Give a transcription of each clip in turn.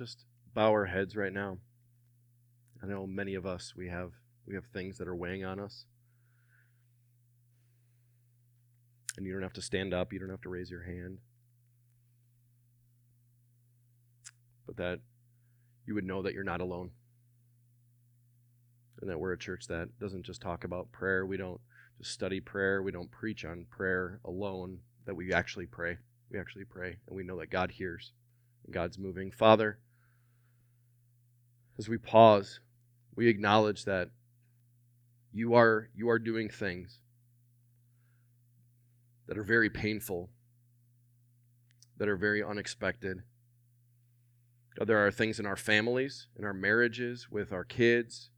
just bow our heads right now. I know many of us we have we have things that are weighing on us. And you don't have to stand up, you don't have to raise your hand. But that you would know that you're not alone. And that we're a church that doesn't just talk about prayer. We don't just study prayer. We don't preach on prayer alone, that we actually pray. We actually pray, and we know that God hears and God's moving. Father, as we pause, we acknowledge that you are you are doing things that are very painful, that are very unexpected. God, there are things in our families, in our marriages, with our kids,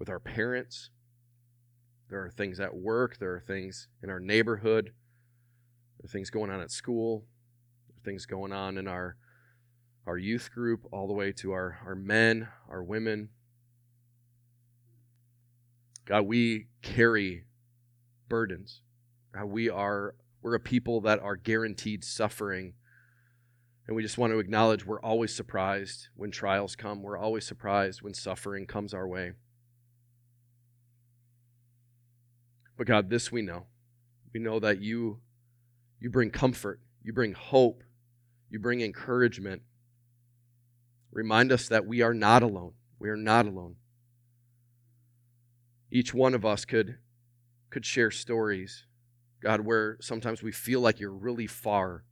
with our parents. There are things at work. There are things in our neighborhood. There are things going on at school. There are things going on in our, our youth group, all the way to our, our men, our women. God, we carry burdens. God, we are we're a people that are guaranteed suffering. And we just want to acknowledge we're always surprised when trials come. We're always surprised when suffering comes our way. But God, this we know. We know that you you bring comfort, you bring hope, you bring encouragement. Remind us that we are not alone. We are not alone. Each one of us could could share stories God, where sometimes we feel like you're really far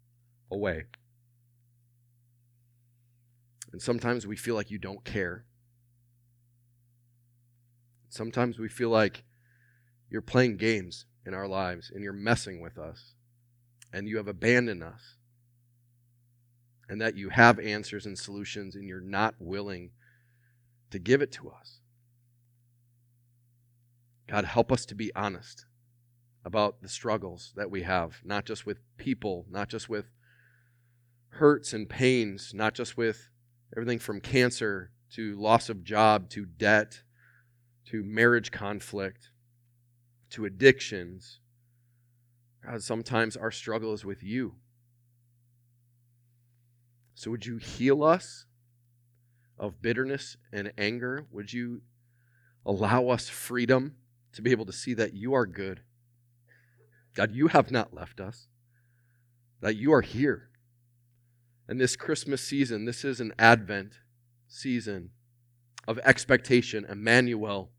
away. And sometimes we feel like you don't care. Sometimes we feel like you're playing games in our lives and you're messing with us and you have abandoned us and that you have answers and solutions and you're not willing to give it to us. God, help us to be honest about the struggles that we have, not just with people, not just with hurts and pains, not just with everything from cancer to loss of job to debt to marriage conflict to addictions. God, sometimes our struggle is with you. So, would you heal us of bitterness and anger? Would you allow us freedom to be able to see that you are good God, you have not left us, that you are here. And this Christmas season, this is an Advent season of expectation, Emmanuel.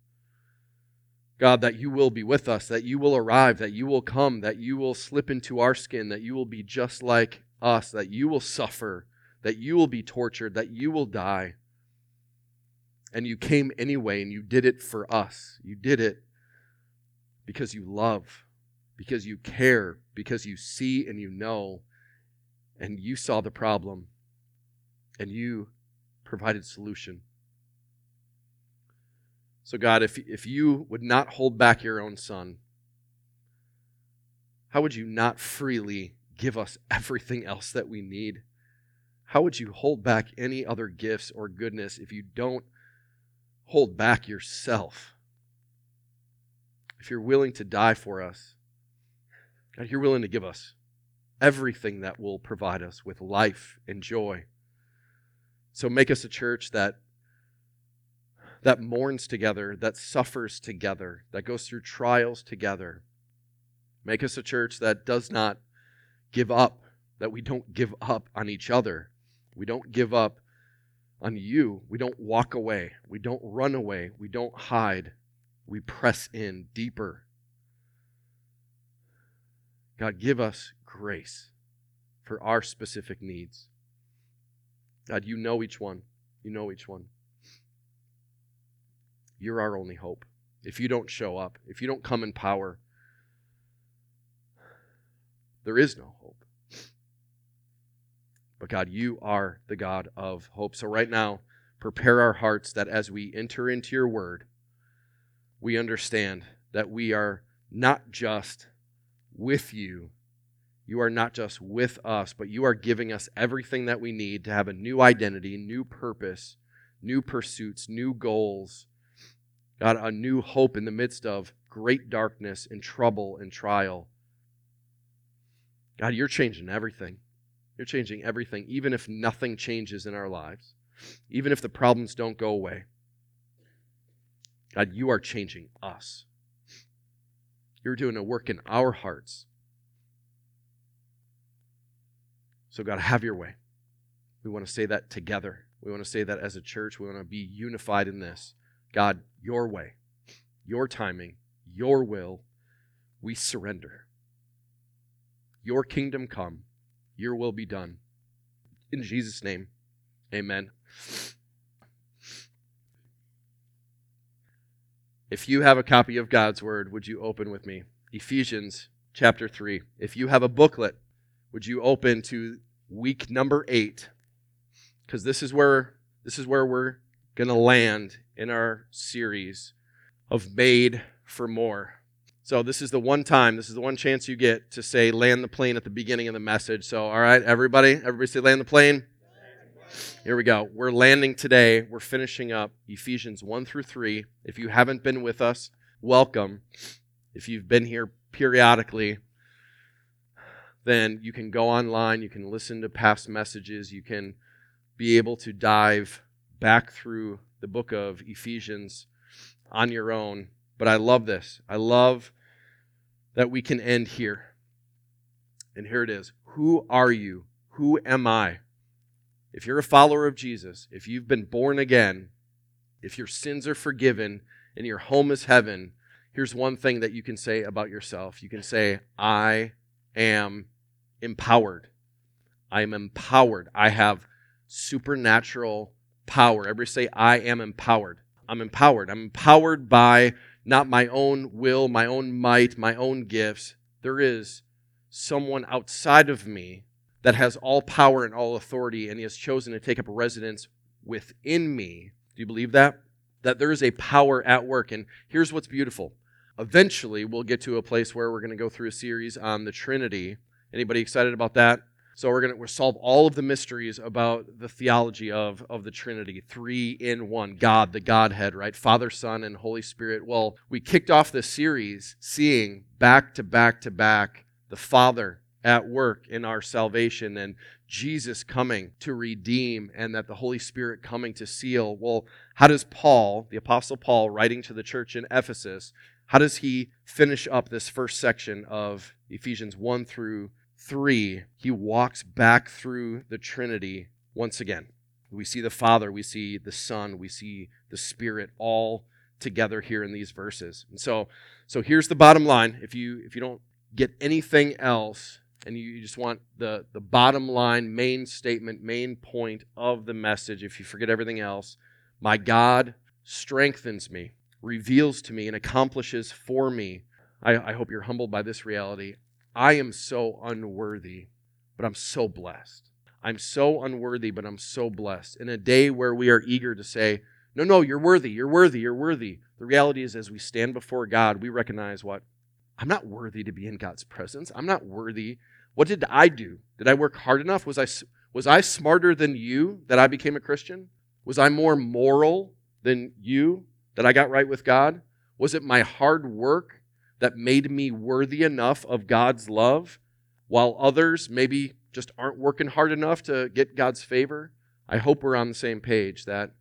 God, that you will be with us, that you will arrive, that you will come, that you will slip into our skin, that you will be just like us, that you will suffer, that you will be tortured, that you will die. And you came anyway, and you did it for us. You did it because you love because you care, because you see and you know, and you saw the problem and you provided solution. So, God, if, if you would not hold back your own son, how would you not freely give us everything else that we need? How would you hold back any other gifts or goodness if you don't hold back yourself? If you're willing to die for us, God, you're willing to give us everything that will provide us with life and joy. So make us a church that that mourns together, that suffers together, that goes through trials together. Make us a church that does not give up, that we don't give up on each other. We don't give up on you. We don't walk away. We don't run away. We don't hide. We press in deeper God, give us grace for our specific needs. God, you know each one. You know each one. You're our only hope. If you don't show up, if you don't come in power, there is no. But God, you are the God of hope. So right now, prepare our hearts that as we enter into your word, we understand that we are not just with you. You are not just with us, but you are giving us everything that we need to have a new identity, new purpose, new pursuits, new goals. God, a new hope in the midst of great darkness and trouble and trial. God, you're changing everything. You're changing everything, even if nothing changes in our lives. even if the problems don't go away. God, you are changing us. You're doing a work in our hearts. So, God, have your way. We want to say that together. We want to say that as a church. We want to be unified in this. God, your way, your timing, your will, we surrender. Your kingdom come, your will be done. In Jesus' name, amen. If you have a copy of God's word, would you open with me? Ephesians chapter 3. If you have a booklet, would you open to week number 8? Cuz this is where this is where we're going to land in our series of made for more. So this is the one time, this is the one chance you get to say land the plane at the beginning of the message. So all right, everybody, everybody say land the plane. Here we go. We're landing today. We're finishing up Ephesians 1 through 3. If you haven't been with us, welcome. If you've been here periodically, then you can go online, you can listen to past messages, you can be able to dive back through the book of Ephesians on your own. But I love this. I love that we can end here. And here it is Who are you? Who am I? If you're a follower of Jesus, if you've been born again, if your sins are forgiven and your home is heaven, here's one thing that you can say about yourself. You can say, I am empowered. I am empowered. I have supernatural power. Everybody say, I am empowered. I'm empowered. I'm empowered by not my own will, my own might, my own gifts. There is someone outside of me that has all power and all authority, and he has chosen to take up a residence within me. Do you believe that? That there is a power at work. And here's what's beautiful. Eventually, we'll get to a place where we're going to go through a series on the Trinity. Anybody excited about that? So we're going to solve all of the mysteries about the theology of, of the Trinity, three in one, God, the Godhead, right? Father, Son, and Holy Spirit. Well, we kicked off the series seeing back to back to back the Father at work in our salvation and Jesus coming to redeem and that the Holy Spirit coming to seal. Well, how does Paul, the Apostle Paul, writing to the church in Ephesus, how does he finish up this first section of Ephesians 1 through 3? He walks back through the Trinity once again. We see the Father, we see the Son, we see the Spirit all together here in these verses. And so so here's the bottom line. If you if you don't get anything else and you just want the, the bottom line, main statement, main point of the message, if you forget everything else, my God strengthens me, reveals to me, and accomplishes for me. I, I hope you're humbled by this reality. I am so unworthy, but I'm so blessed. I'm so unworthy, but I'm so blessed. In a day where we are eager to say, No, no, you're worthy, you're worthy, you're worthy. The reality is, as we stand before God, we recognize what? I'm not worthy to be in God's presence. I'm not worthy. What did I do? Did I work hard enough? Was I, was I smarter than you that I became a Christian? Was I more moral than you that I got right with God? Was it my hard work that made me worthy enough of God's love while others maybe just aren't working hard enough to get God's favor? I hope we're on the same page that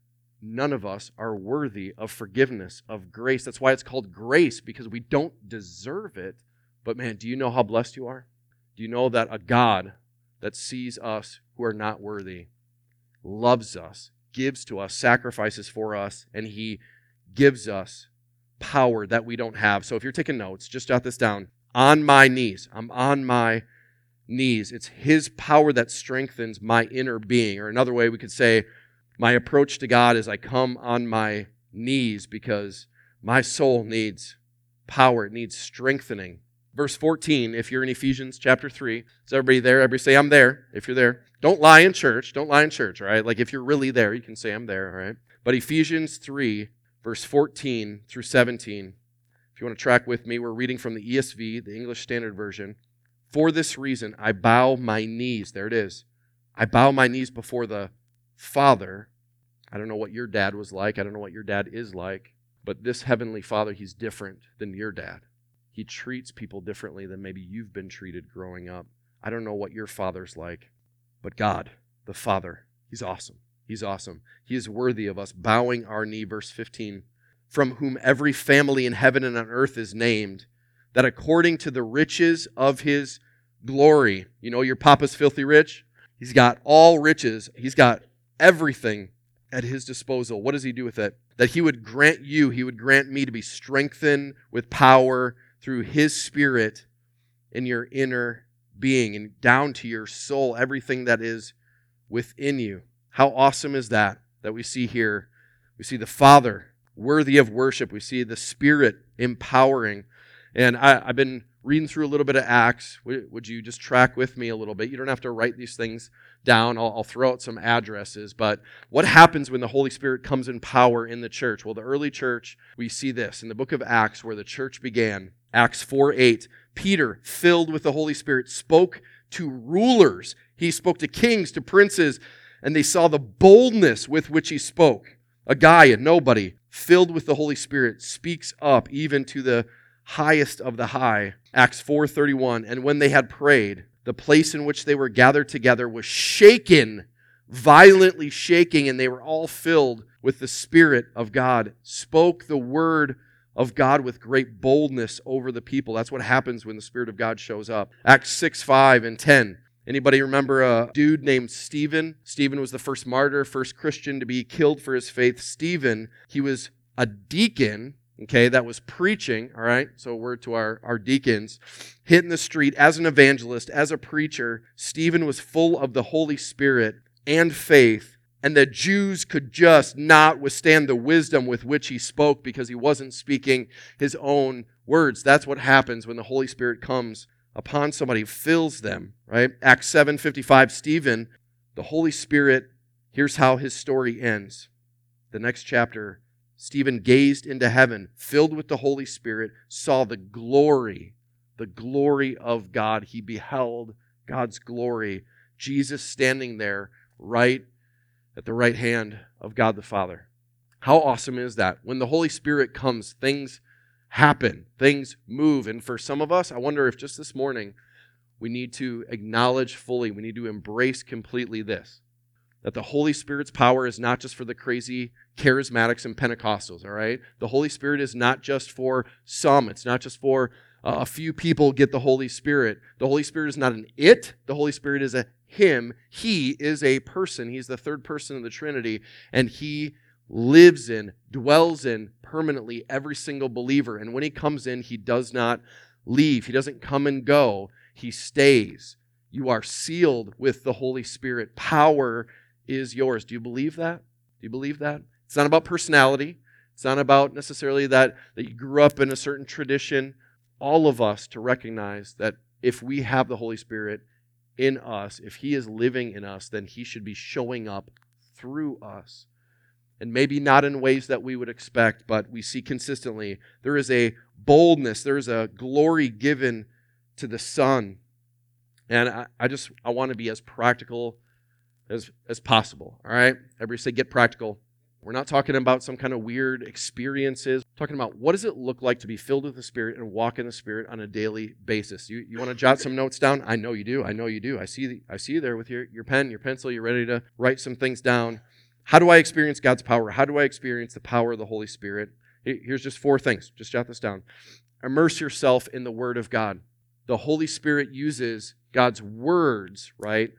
none of us are worthy of forgiveness, of grace. That's why it's called grace, because we don't deserve it. But man, do you know how blessed you are? Do you know that a God that sees us who are not worthy loves us, gives to us, sacrifices for us, and he gives us power that we don't have? So if you're taking notes, just jot this down. On my knees. I'm on my knees. It's his power that strengthens my inner being. Or another way we could say, my approach to God is I come on my knees because my soul needs power, it needs strengthening. Verse 14, if you're in Ephesians chapter 3, is everybody there? Everybody say, I'm there, if you're there. Don't lie in church. Don't lie in church, right? Like if you're really there, you can say, I'm there, all right? But Ephesians 3, verse 14 through 17, if you want to track with me, we're reading from the ESV, the English Standard Version. For this reason, I bow my knees. There it is. I bow my knees before the Father. I don't know what your dad was like. I don't know what your dad is like. But this Heavenly Father, He's different than your dad. He treats people differently than maybe you've been treated growing up. I don't know what your father's like, but God, the Father, He's awesome. He's awesome. He is worthy of us bowing our knee. Verse 15 From whom every family in heaven and on earth is named, that according to the riches of his glory, you know, your papa's filthy rich? He's got all riches, he's got everything at his disposal. What does he do with it? That he would grant you, he would grant me to be strengthened with power through his spirit in your inner being and down to your soul, everything that is within you. How awesome is that that we see here? We see the Father worthy of worship. We see the Spirit empowering. And I, have been reading through a little bit of Acts. Would, you just track with me a little bit? You don't have to write these things down. I'll, I'll throw out some addresses. But what happens when the Holy Spirit comes in power in the church? Well, the early church, we see this in the book of Acts where the church began. Acts 4 8. Peter, filled with the Holy Spirit, spoke to rulers. He spoke to kings, to princes, and they saw the boldness with which he spoke. A guy, a nobody, filled with the Holy Spirit, speaks up even to the highest of the high. Acts 4:31 And when they had prayed, the place in which they were gathered together was shaken, violently shaking, and they were all filled with the Spirit of God, spoke the word of God with great boldness over the people. That's what happens when the Spirit of God shows up. Acts 6 5 and 10. Anybody remember a dude named Stephen? Stephen was the first martyr, first Christian to be killed for his faith. Stephen, he was a deacon, okay, that was preaching, all right? So, a word to our, our deacons. Hit in the street as an evangelist, as a preacher. Stephen was full of the Holy Spirit and faith, and the Jews could just not withstand the wisdom with which he spoke because he wasn't speaking his own words. That's what happens when the Holy Spirit comes upon somebody, fills them, right? Acts 7:55 Stephen, the Holy Spirit, here's how his story ends. The next chapter, Stephen gazed into heaven, filled with the Holy Spirit, saw the glory, the glory of God. He beheld God's glory. Jesus standing there right at the right hand of God the Father. How awesome is that? When the Holy Spirit comes, things happen, things move. And for some of us, I wonder if just this morning we need to acknowledge fully, we need to embrace completely this that the Holy Spirit's power is not just for the crazy charismatics and Pentecostals, all right? The Holy Spirit is not just for some, it's not just for uh, a few people get the Holy Spirit. The Holy Spirit is not an it, the Holy Spirit is a him. He is a person. He's the third person of the Trinity, and he lives in, dwells in permanently every single believer. And when he comes in, he does not leave, he doesn't come and go, he stays. You are sealed with the Holy Spirit. Power is yours. Do you believe that? Do you believe that? It's not about personality. It's not about necessarily that, that you grew up in a certain tradition. All of us to recognize that if we have the Holy Spirit in us, if He is living in us, then He should be showing up through us and maybe not in ways that we would expect, but we see consistently there is a boldness, there is a glory given to the Son. And I, I just I want to be as practical as as possible. All right? Everybody say get practical. We're not talking about some kind of weird experiences. We're talking about what does it look like to be filled with the Spirit and walk in the Spirit on a daily basis. You, you want to jot some notes down? I know you do. I know you do. I see the, I see you there with your, your pen, your pencil. You're ready to write some things down. How do I experience God's power? How do I experience the power of the Holy Spirit? Here's just four things. Just jot this down. Immerse yourself in the Word of God. The Holy Spirit uses God's words, right,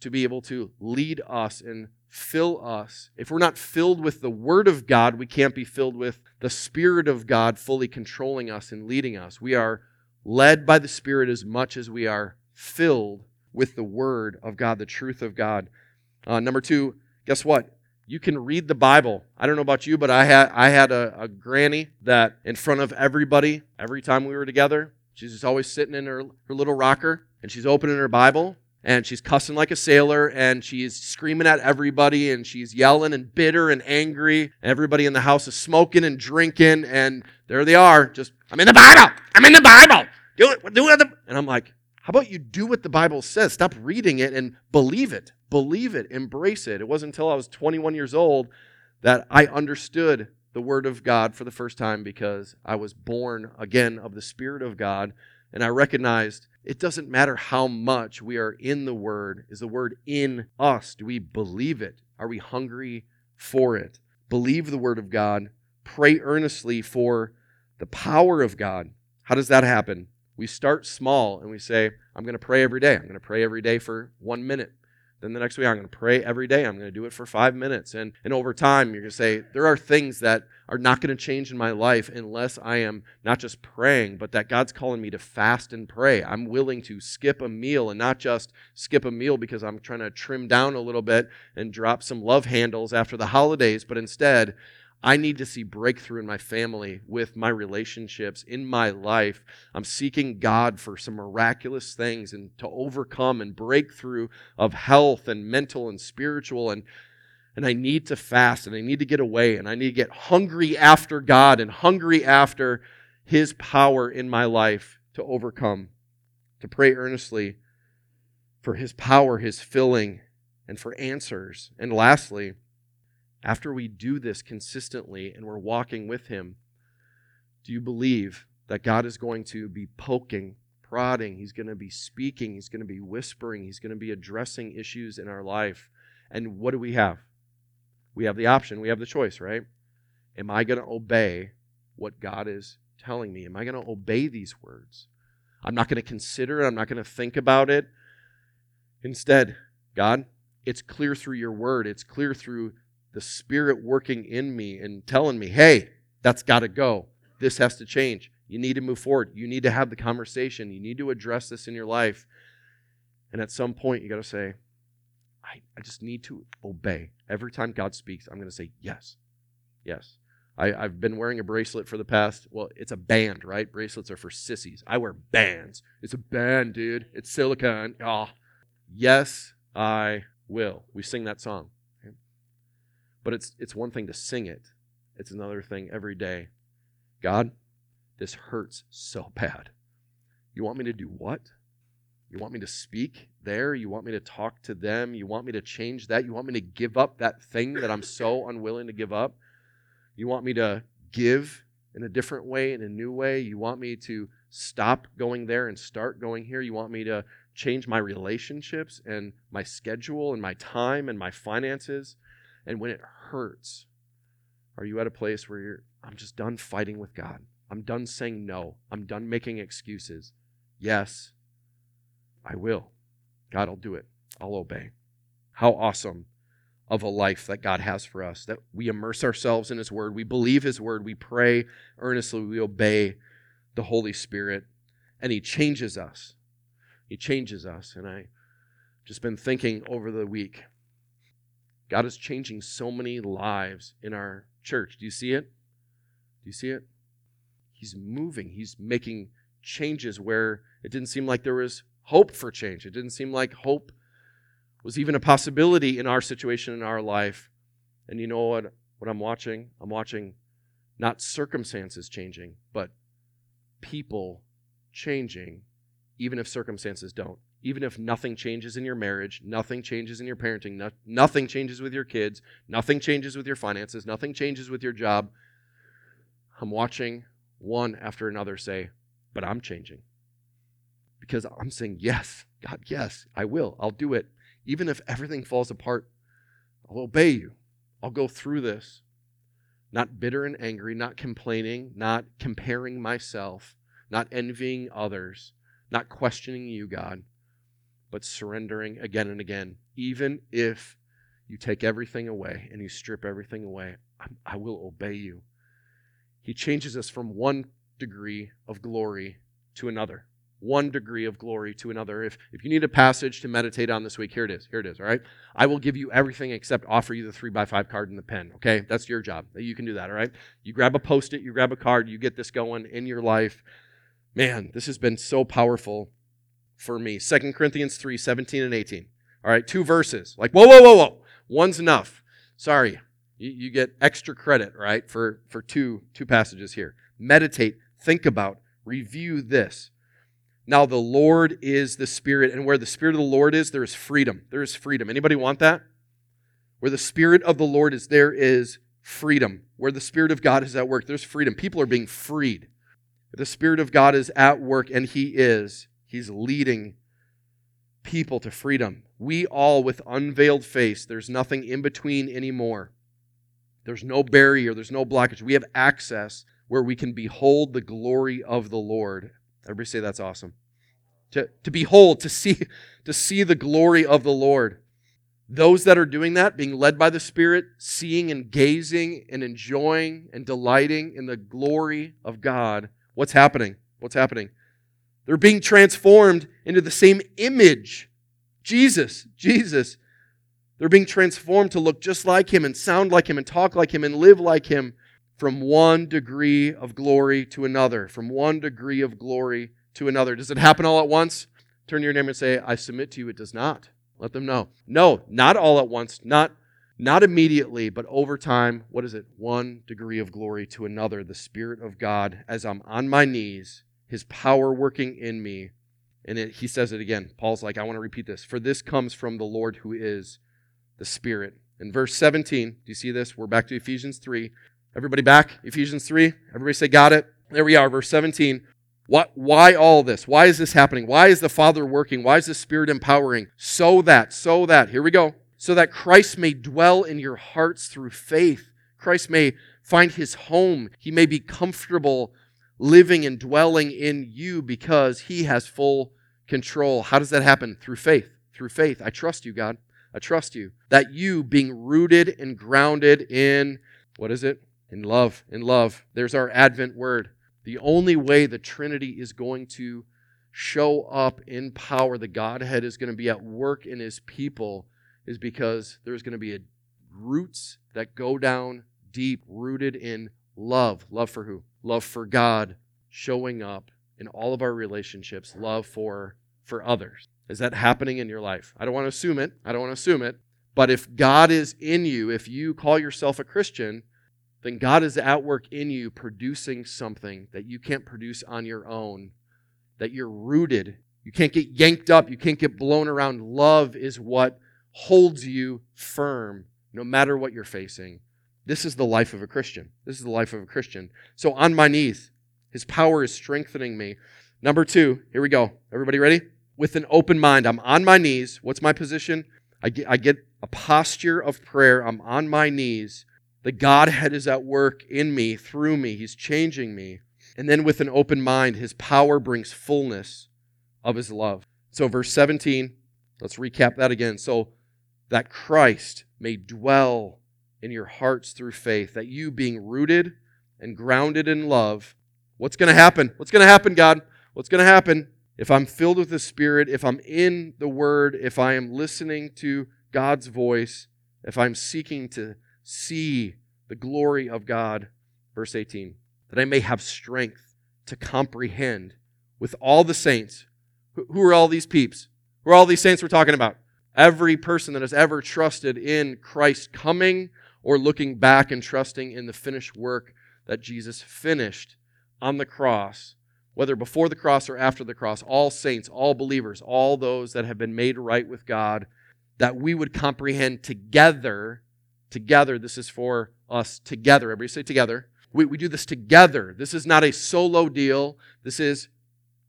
to be able to lead us and fill us. If we're not filled with the Word of God, we can't be filled with the Spirit of God fully controlling us and leading us. We are led by the Spirit as much as we are filled with the Word of God, the truth of God. Uh, number two, guess what? You can read the Bible. I don't know about you, but I had I had a, a granny that in front of everybody, every time we were together, she's just always sitting in her, her little rocker and she's opening her Bible and she's cussing like a sailor and she's screaming at everybody and she's yelling and bitter and angry. Everybody in the house is smoking and drinking and there they are, just I'm in the Bible. I'm in the Bible. Do it. Do it. And I'm like, how about you do what the Bible says? Stop reading it and believe it. Believe it. Embrace it. It wasn't until I was 21 years old that I understood the Word of God for the first time because I was born again of the Spirit of God And I recognized it doesn't matter how much we are in the Word. Is the Word in us? Do we believe it? Are we hungry for it? Believe the Word of God. Pray earnestly for the power of God. How does that happen? We start small and we say, I'm going to pray every day. I'm going to pray every day for one minute. Then the next week, I'm going to pray every day. I'm going to do it for five minutes. And, and over time, you're going to say, there are things that are not going to change in my life unless I am not just praying, but that God's calling me to fast and pray. I'm willing to skip a meal and not just skip a meal because I'm trying to trim down a little bit and drop some love handles after the holidays, but instead, I need to see breakthrough in my family, with my relationships, in my life. I'm seeking God for some miraculous things and to overcome and breakthrough of health and mental and spiritual and and I need to fast and I need to get away and I need to get hungry after God and hungry after his power in my life to overcome, to pray earnestly for his power, his filling, and for answers. And lastly, after we do this consistently and we're walking with Him, do you believe that God is going to be poking, prodding? He's going to be speaking. He's going to be whispering. He's going to be addressing issues in our life. And what do we have? We have the option, we have the choice, right? Am I going to obey what God is telling me? Am I going to obey these words? I'm not going to consider it, I'm not going to think about it. Instead, God, it's clear through your word, it's clear through the Spirit working in me and telling me, hey, that's got to go. This has to change. You need to move forward. You need to have the conversation. You need to address this in your life. And at some point, you got to say, I, I just need to obey. Every time God speaks, I'm going to say, yes, yes. I, have been wearing a bracelet for the past, well, it's a band, right? Bracelets are for sissies. I wear bands. It's a band, dude. It's silicone. Ah, oh. yes, I will. We sing that song. But it's, it's one thing to sing it, it's another thing every day. God, this hurts so bad. You want me to do what? You want me to speak there? You want me to talk to them? You want me to change that? You want me to give up that thing that I'm so unwilling to give up? You want me to give in a different way, in a new way? You want me to stop going there and start going here? You want me to change my relationships and my schedule and my time and my finances? And when it hurts, are you at a place where you're, I'm just done fighting with God? I'm done saying no. I'm done making excuses. Yes, I will. God will do it. I'll obey. How awesome of a life that God has for us, that we immerse ourselves in His Word, we believe His Word, we pray earnestly, we obey the Holy Spirit, and He changes us. He changes us. And I just been thinking over the week God is changing so many lives in our church. Do you see it? Do you see it? He's moving, He's making changes where it didn't seem like there was hope for change. It didn't seem like hope was even a possibility in our situation in our life. And you know what what I'm watching? I'm watching not circumstances changing, but people changing even if circumstances don't even if nothing changes in your marriage, nothing changes in your parenting, no, nothing changes with your kids, nothing changes with your finances, nothing changes with your job, I'm watching one after another say, But I'm changing. Because I'm saying, Yes, God, yes, I will. I'll do it. Even if everything falls apart, I'll obey you. I'll go through this. Not bitter and angry, not complaining, not comparing myself, not envying others, not questioning you, God but surrendering again and again. Even if you take everything away and you strip everything away, I, will obey you. He changes us from one degree of glory to another. One degree of glory to another. If, if you need a passage to meditate on this week, here it is. Here it is, all right? I will give you everything except offer you the three by five card and the pen, okay? That's your job. You can do that, all right? You grab a post it, you grab a card, you get this going in your life. Man, this has been so powerful for me. 2 Corinthians 3 17 and 18. All right, two verses. Like, whoa, whoa, whoa, whoa. One's enough. Sorry. You, you get extra credit, right, for, for two, two passages here. Meditate, think about, review this. Now the Lord is the Spirit, and where the Spirit of the Lord is, there is freedom. There is freedom. Anybody want that? Where the Spirit of the Lord is, there is freedom. Where the Spirit of God is at work, there's freedom. People are being freed. The Spirit of God is at work, and He is. He's leading people to freedom. We all, with unveiled face, there's nothing in between anymore. There's no barrier, there's no blockage. We have access where we can behold the glory of the Lord. Everybody say that's awesome. To, to behold, to see, to see the glory of the Lord. Those that are doing that, being led by the Spirit, seeing and gazing and enjoying and delighting in the glory of God, what's happening? What's happening? They're being transformed into the same image. Jesus, Jesus. They're being transformed to look just like Him and sound like Him and talk like Him and live like Him from one degree of glory to another, from one degree of glory to another. Does it happen all at once? Turn to your neighbor and say, I submit to you, it does not. Let them know. No, not all at once, not, not immediately, but over time. What is it? One degree of glory to another. The Spirit of God, as I'm on my knees, His power working in me. And it, he says it again. Paul's like, I want to repeat this. For this comes from the Lord who is the Spirit. In verse 17, do you see this? We're back to Ephesians 3. Everybody back? Ephesians 3. Everybody say, Got it? There we are, verse 17. What, why all this? Why is this happening? Why is the Father working? Why is the Spirit empowering? So that, so that, here we go. So that Christ may dwell in your hearts through faith. Christ may find his home. He may be comfortable living and dwelling in you because he has full control. How does that happen? Through faith. Through faith. I trust you, God. I trust you. That you, being rooted and grounded in, what is it? In love. In love. There's our Advent word. The only way the Trinity is going to show up in power, the Godhead is going to be at work in his people, is because there's going to be roots that go down deep, rooted in love. Love for who? Love for God showing up in all of our relationships, love for for others. Is that happening in your life? I don't want to assume it. I don't want to assume it. But if God is in you, if you call yourself a Christian, then God is at work in you producing something that you can't produce on your own, that you're rooted. You can't get yanked up, you can't get blown around. Love is what holds you firm no matter what you're facing. This is the life of a Christian. This is the life of a Christian. So on my knees, his power is strengthening me. Number two, here we go. Everybody ready? With an open mind, I'm on my knees. What's my position? I get, I get a posture of prayer. I'm on my knees the Godhead is at work in me, through me. He's changing me. And then with an open mind, his power brings fullness of his love. So, verse 17, let's recap that again. So, that Christ may dwell in your hearts through faith, that you being rooted and grounded in love, what's going to happen? What's going to happen, God? What's going to happen? If I'm filled with the Spirit, if I'm in the Word, if I am listening to God's voice, if I'm seeking to see the glory of God. Verse 18, that I may have strength to comprehend with all the saints. Who are all these peeps? Who are all these saints we're talking about? Every person that has ever trusted in Christ coming or looking back and trusting in the finished work that Jesus finished on the cross, whether before the cross or after the cross, all saints, all believers, all those that have been made right with God, that we would comprehend together together. This is for us together. Everybody say together. We, we do this together. This is not a solo deal. This is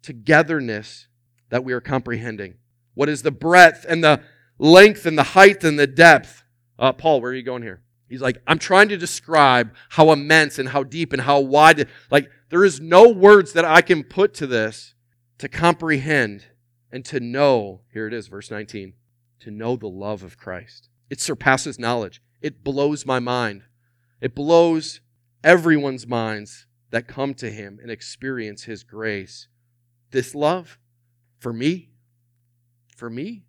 togetherness that we are comprehending. What is the breadth and the length and the height and the depth? Uh, Paul, where are you going here? He's like, I'm trying to describe how immense and how deep and how wide. Like, there is no words that I can put to this to comprehend and to know. Here it is, verse 19. To know the love of Christ. It surpasses knowledge. It blows my mind. It blows everyone's minds that come to him and experience his grace. This love for me, for me.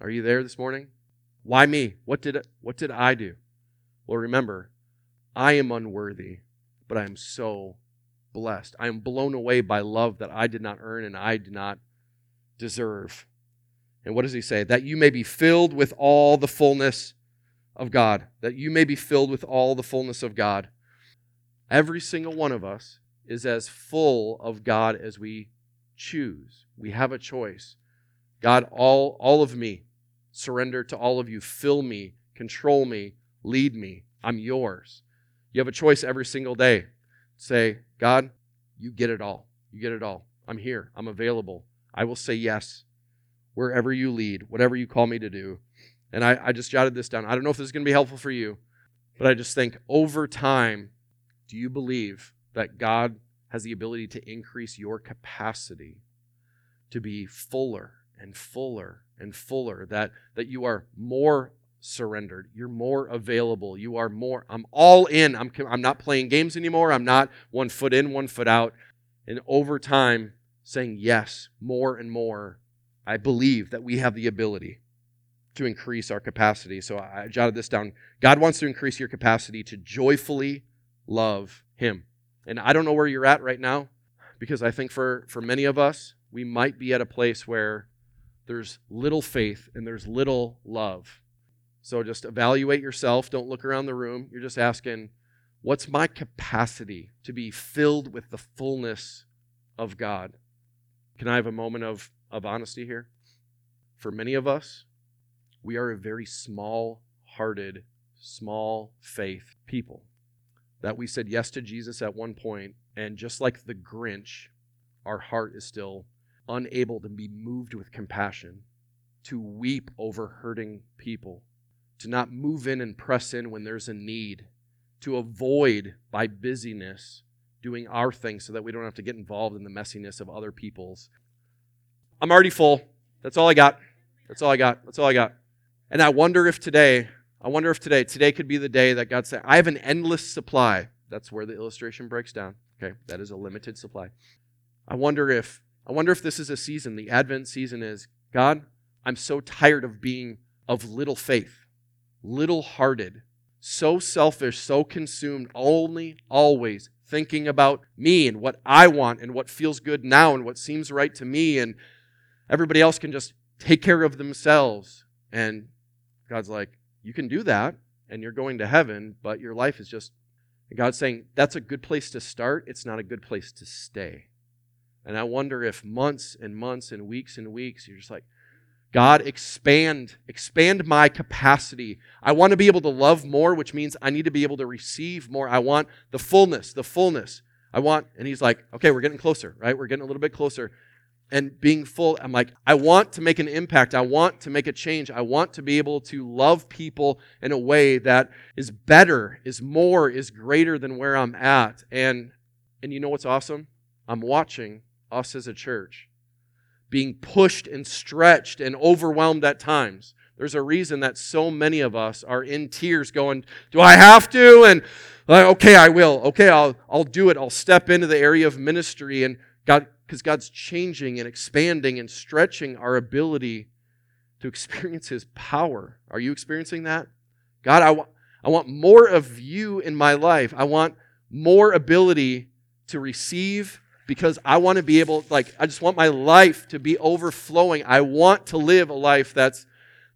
Are you there this morning? Why me? What did what did I do? Well, remember, I am unworthy, but I am so blessed. I am blown away by love that I did not earn and I did not deserve. And what does he say? That you may be filled with all the fullness of God, that you may be filled with all the fullness of God. Every single one of us is as full of God as we choose. We have a choice. God, all, all of me, surrender to all of you. Fill me, control me, lead me. I'm yours. You have a choice every single day. Say, God, you get it all. You get it all. I'm here. I'm available. I will say yes wherever you lead, whatever you call me to do. And I, I just jotted this down. I don't know if this is going to be helpful for you, but I just think over time, do you believe that God has the ability to increase your capacity to be fuller and fuller and fuller, that, that you are more surrendered. You're more available. You are more, I'm all in. I'm, I'm not playing games anymore. I'm not one foot in, one foot out. And over time, saying yes more and more, I believe that we have the ability to increase our capacity. So I jotted this down. God wants to increase your capacity to joyfully love Him. And I don't know where you're at right now because I think for, for many of us, we might be at a place where there's little faith and there's little love. So just evaluate yourself. Don't look around the room. You're just asking, what's my capacity to be filled with the fullness of God? Can I have a moment of, of honesty here? For many of us, we are a very small hearted, small faith people. That we said yes to Jesus at one point, and just like the Grinch, our heart is still unable to be moved with compassion, to weep over hurting people, to not move in and press in when there's a need, to avoid by busyness doing our thing so that we don't have to get involved in the messiness of other people's. I'm already full. That's all I got. That's all I got. That's all I got. And I wonder if today, I wonder if today, today could be the day that God said, I have an endless supply. That's where the illustration breaks down. Okay, that is a limited supply. I wonder if I wonder if this is a season, the Advent season is, God, I'm so tired of being of little faith, little hearted, so selfish, so consumed, only always thinking about me and what I want and what feels good now and what seems right to me, and everybody else can just take care of themselves. And God's like, You can do that, and you're going to heaven, but your life is just. God's saying, That's a good place to start. It's not a good place to stay. And I wonder if months and months and weeks and weeks, you're just like, God, expand, expand my capacity. I want to be able to love more, which means I need to be able to receive more. I want the fullness, the fullness. I want, and he's like, okay, we're getting closer, right? We're getting a little bit closer. And being full, I'm like, I want to make an impact. I want to make a change. I want to be able to love people in a way that is better, is more, is greater than where I'm at. And and you know what's awesome? I'm watching us as a church, being pushed and stretched and overwhelmed at times. There's a reason that so many of us are in tears going, Do I have to? And like, okay, I will. Okay, I'll, I'll do it. I'll step into the area of ministry. And God, because God's changing and expanding and stretching our ability to experience His power. Are you experiencing that? God, I, I want more of you in my life. I want more ability to receive because I want to be able like I just want my life to be overflowing. I want to live a life that's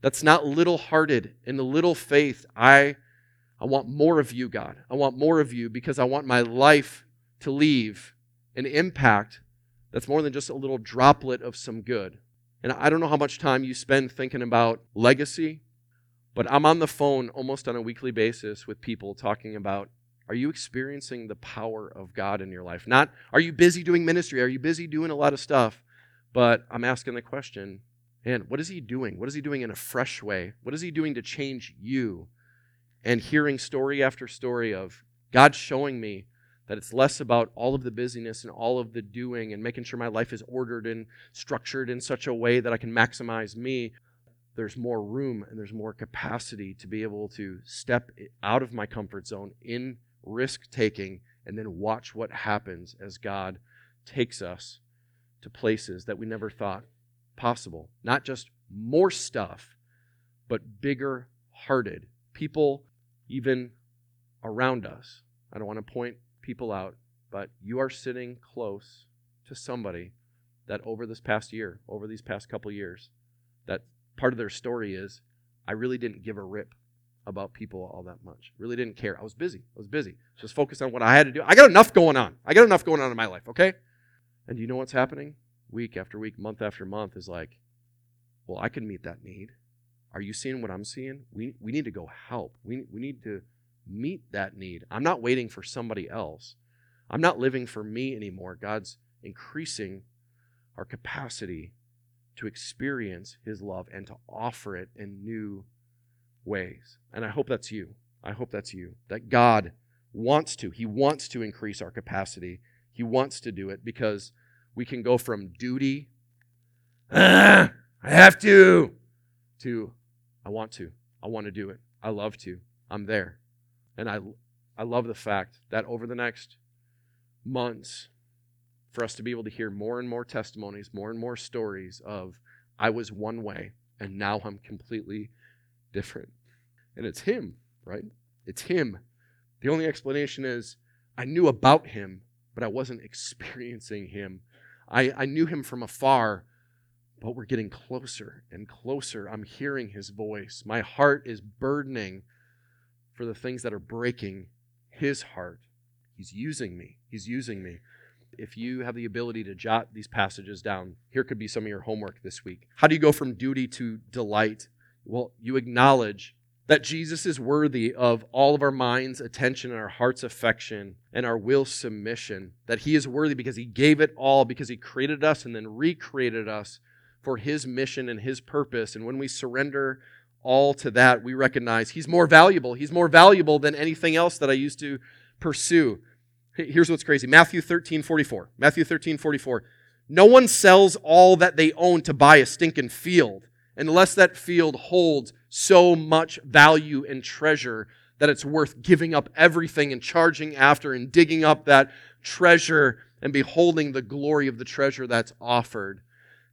that's not little-hearted in the little faith. I I want more of you, God. I want more of you because I want my life to leave an impact that's more than just a little droplet of some good. And I don't know how much time you spend thinking about legacy, but I'm on the phone almost on a weekly basis with people talking about are you experiencing the power of God in your life? Not, are you busy doing ministry? Are you busy doing a lot of stuff? But I'm asking the question, man, what is He doing? What is He doing in a fresh way? What is He doing to change you? And hearing story after story of God showing me that it's less about all of the busyness and all of the doing and making sure my life is ordered and structured in such a way that I can maximize me. There's more room and there's more capacity to be able to step out of my comfort zone in risk taking, and then watch what happens as God takes us to places that we never thought possible. Not just more stuff, but bigger hearted. People, even around us. I don't want to point people out, but you are sitting close to somebody that over this past year, over these past couple years, that part of their story is I really didn't give a rip about people all that much. Really didn't care. I was busy. I was busy. Just focused on what I had to do. I got enough going on. I got enough going on in my life, okay? And you know what's happening? Week after week, month after month is like, well, I can meet that need. Are you seeing what I'm seeing? We, we need to go help. We, we need to meet that need. I'm not waiting for somebody else. I'm not living for me anymore. God's increasing our capacity to experience His love and to offer it in new ways. And I hope that's you. I hope that's you. That God wants to. He wants to increase our capacity. He wants to do it because we can go from duty, ah, I have to, to I want to. I want to do it. I love to. I'm there. And I, I love the fact that over the next months, for us to be able to hear more and more testimonies, more and more stories of I was one way and now I'm completely different. And it's Him, right? It's Him. The only explanation is I knew about Him, but I wasn't experiencing Him. I, I knew Him from afar, but we're getting closer and closer. I'm hearing His voice. My heart is burdening for the things that are breaking His heart. He's using me. He's using me if you have the ability to jot these passages down, here could be some of your homework this week. How do you go from duty to delight? Well, you acknowledge that Jesus is worthy of all of our mind's attention and our heart's affection and our will's submission. That he is worthy because he gave it all, because he created us and then recreated us for his mission and his purpose. And when we surrender all to that, we recognize he's more valuable. He's more valuable than anything else that I used to pursue. Here's what's crazy Matthew 13, 44. Matthew 13, 44. No one sells all that they own to buy a stinking field unless that field holds so much value and treasure that it's worth giving up everything and charging after and digging up that treasure and beholding the glory of the treasure that's offered.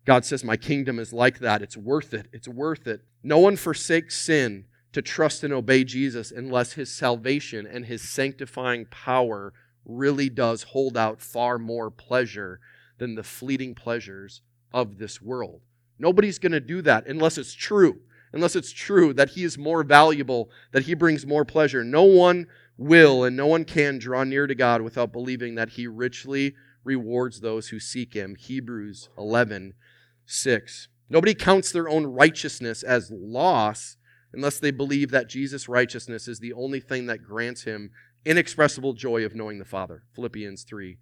God says, My kingdom is like that. It's worth it. It's worth it. No one forsakes sin to trust and obey Jesus unless his salvation and his sanctifying power really does hold out far more pleasure than the fleeting pleasures of this world. Nobody's going to do that unless it's true. Unless it's true that he is more valuable, that he brings more pleasure. No one will and no one can draw near to God without believing that he richly rewards those who seek him. Hebrews 11, 6. Nobody counts their own righteousness as loss unless they believe that Jesus' righteousness is the only thing that grants him inexpressible joy of knowing the Father. Philippians 3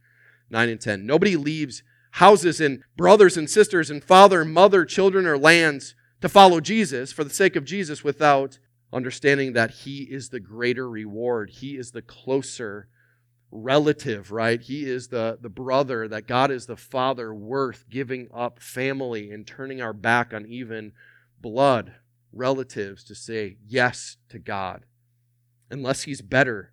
9 and 10. Nobody leaves houses and brothers and sisters and father mother, children or lands to follow Jesus for the sake of Jesus without understanding that He is the greater reward. He is the closer relative, right? He is the, the brother, that God is the Father worth giving up family and turning our back on even blood relatives to say yes to God. Unless He's better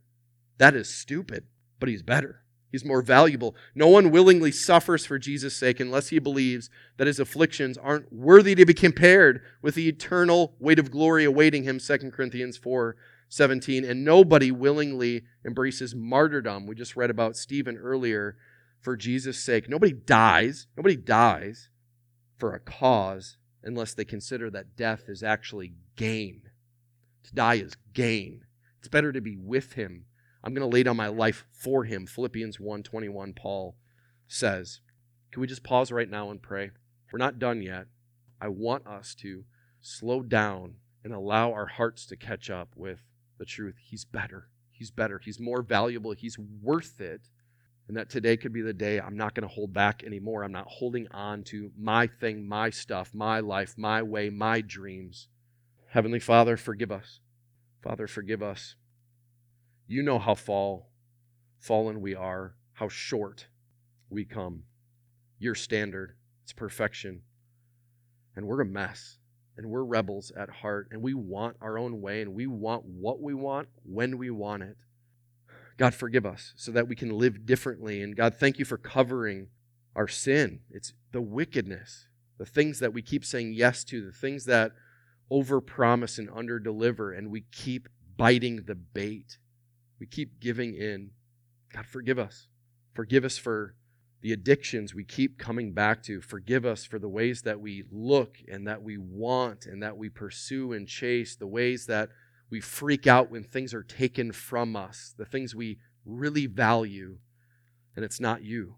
that is stupid, but he's better. He's more valuable. No one willingly suffers for Jesus' sake unless he believes that his afflictions aren't worthy to be compared with the eternal weight of glory awaiting him, 2 Corinthians 4 17. And nobody willingly embraces martyrdom. We just read about Stephen earlier for Jesus' sake. Nobody dies. Nobody dies for a cause unless they consider that death is actually gain. To die is gain. It's better to be with him I'm going to lay down my life for him. Philippians 1:21 Paul says. Can we just pause right now and pray? We're not done yet. I want us to slow down and allow our hearts to catch up with the truth. He's better. He's better. He's more valuable. He's worth it. And that today could be the day I'm not going to hold back anymore. I'm not holding on to my thing, my stuff, my life, my way, my dreams. Heavenly Father, forgive us. Father, forgive us you know how fall, fallen we are, how short we come. Your standard, it's perfection. And we're a mess. And we're rebels at heart. And we want our own way. And we want what we want when we want it. God, forgive us so that we can live differently. And God, thank you for covering our sin. It's the wickedness, the things that we keep saying yes to, the things that overpromise and underdeliver, and we keep biting the bait. We keep giving in. God, forgive us. Forgive us for the addictions we keep coming back to. Forgive us for the ways that we look and that we want and that we pursue and chase, the ways that we freak out when things are taken from us, the things we really value, and it's not you.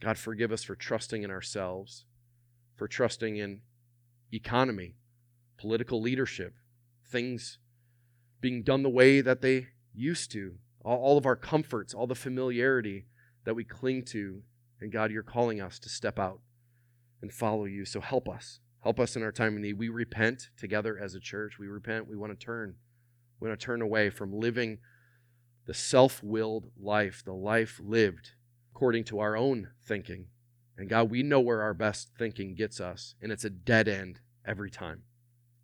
God, forgive us for trusting in ourselves, for trusting in economy, political leadership, things being done the way that they used to, all, all of our comforts, all the familiarity that we cling to. And God, you're calling us to step out and follow you. So help us. Help us in our time of need. We repent together as a church. We repent. We want to turn. We want to turn away from living the self willed life, the life lived according to our own thinking. And God, we know where our best thinking gets us, and it's a dead end every time.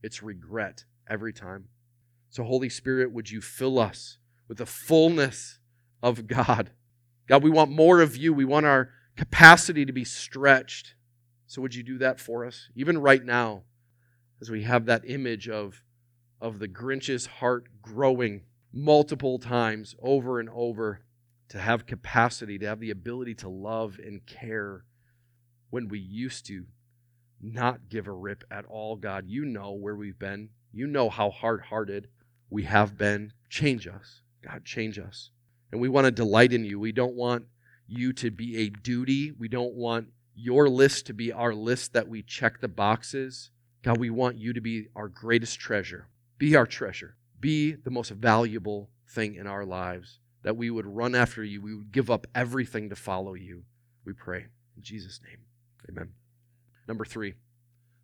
It's regret every time. So, Holy Spirit, would you fill us with the fullness of God? God, we want more of you. We want our capacity to be stretched. So, would you do that for us? Even right now, as we have that image of, of the Grinch's heart growing multiple times over and over to have capacity, to have the ability to love and care when we used to not give a rip at all. God, you know where we've been. You know how hard hearted we have been. Change us. God, change us. And we want to delight in you. We don't want you to be a duty. We don't want your list to be our list that we check the boxes. God, we want you to be our greatest treasure. Be our treasure. Be the most valuable thing in our lives. That we would run after you. We would give up everything to follow you. We pray. In Jesus' name. Amen. Number three.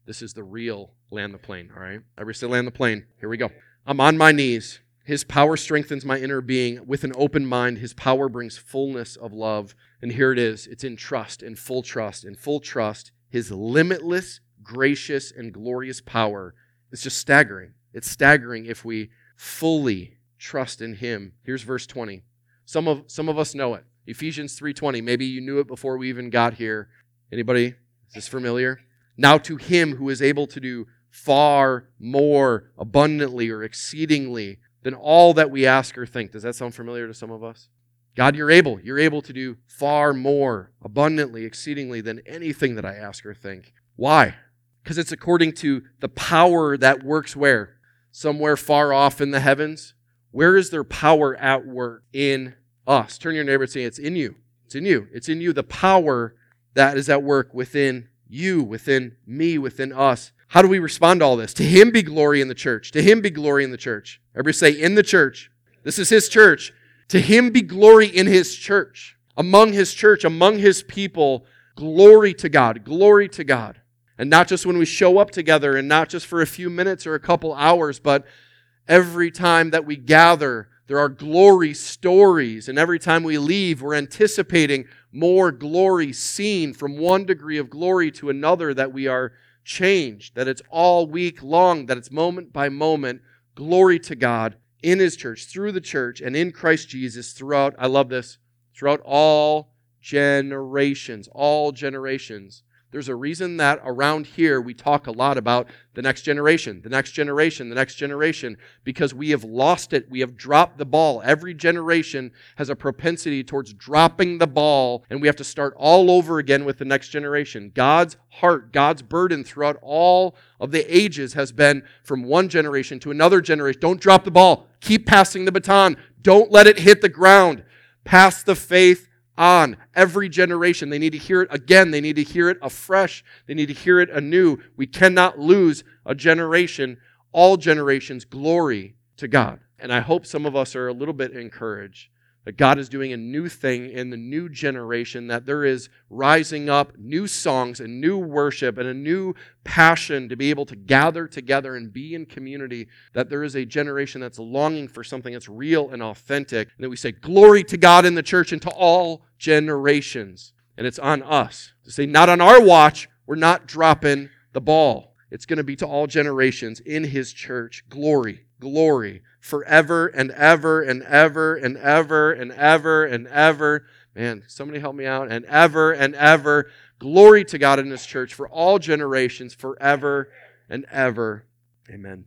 This is the real land the plane, all right? Everybody say land the plane. Here we go. I'm on my knees. His power strengthens my inner being. With an open mind, His power brings fullness of love. And here it is it's in trust, in full trust, in full trust. His limitless, gracious, and glorious power is just staggering. It's staggering if we fully trust in Him. Here's verse 20. Some of, some of us know it. Ephesians 3:20. Maybe you knew it before we even got here. Anybody? Is this familiar? Now to him who is able to do far more abundantly or exceedingly than all that we ask or think. Does that sound familiar to some of us? God, you're able. You're able to do far more abundantly, exceedingly than anything that I ask or think. Why? Because it's according to the power that works where? Somewhere far off in the heavens. Where is their power at work? In us. Turn your neighbor and say, It's in you. It's in you. It's in you. The power that is at work within you, within me, within us. How do we respond to all this? To Him be glory in the church. To Him be glory in the church. Everybody say, in the church. This is His church. To Him be glory in His church. Among His church, among His people, glory to God. Glory to God. And not just when we show up together and not just for a few minutes or a couple hours, but every time that we gather, there are glory stories. And every time we leave, we're anticipating more glory seen from one degree of glory to another that we are changed, that it's all week long, that it's moment by moment. Glory to God in His church, through the church, and in Christ Jesus throughout, I love this, throughout all generations, all generations. There's a reason that around here we talk a lot about the next generation, the next generation, the next generation, because we have lost it. We have dropped the ball. Every generation has a propensity towards dropping the ball, and we have to start all over again with the next generation. God's heart, God's burden throughout all of the ages has been from one generation to another generation. Don't drop the ball. Keep passing the baton. Don't let it hit the ground. Pass the faith on every generation. They need to hear it again. They need to hear it afresh. They need to hear it anew. We cannot lose a generation. All generations, glory to God. And I hope some of us are a little bit encouraged that God is doing a new thing in the new generation, that there is rising up new songs and new worship and a new passion to be able to gather together and be in community, that there is a generation that's longing for something that's real and authentic, and that we say, Glory to God in the church and to all generations. And it's on us to say, Not on our watch, we're not dropping the ball. It's going to be to all generations in His church. Glory, glory forever and ever and ever and ever and ever and ever. Man, somebody help me out. And ever and ever. Glory to God in His church for all generations, forever and ever. Amen.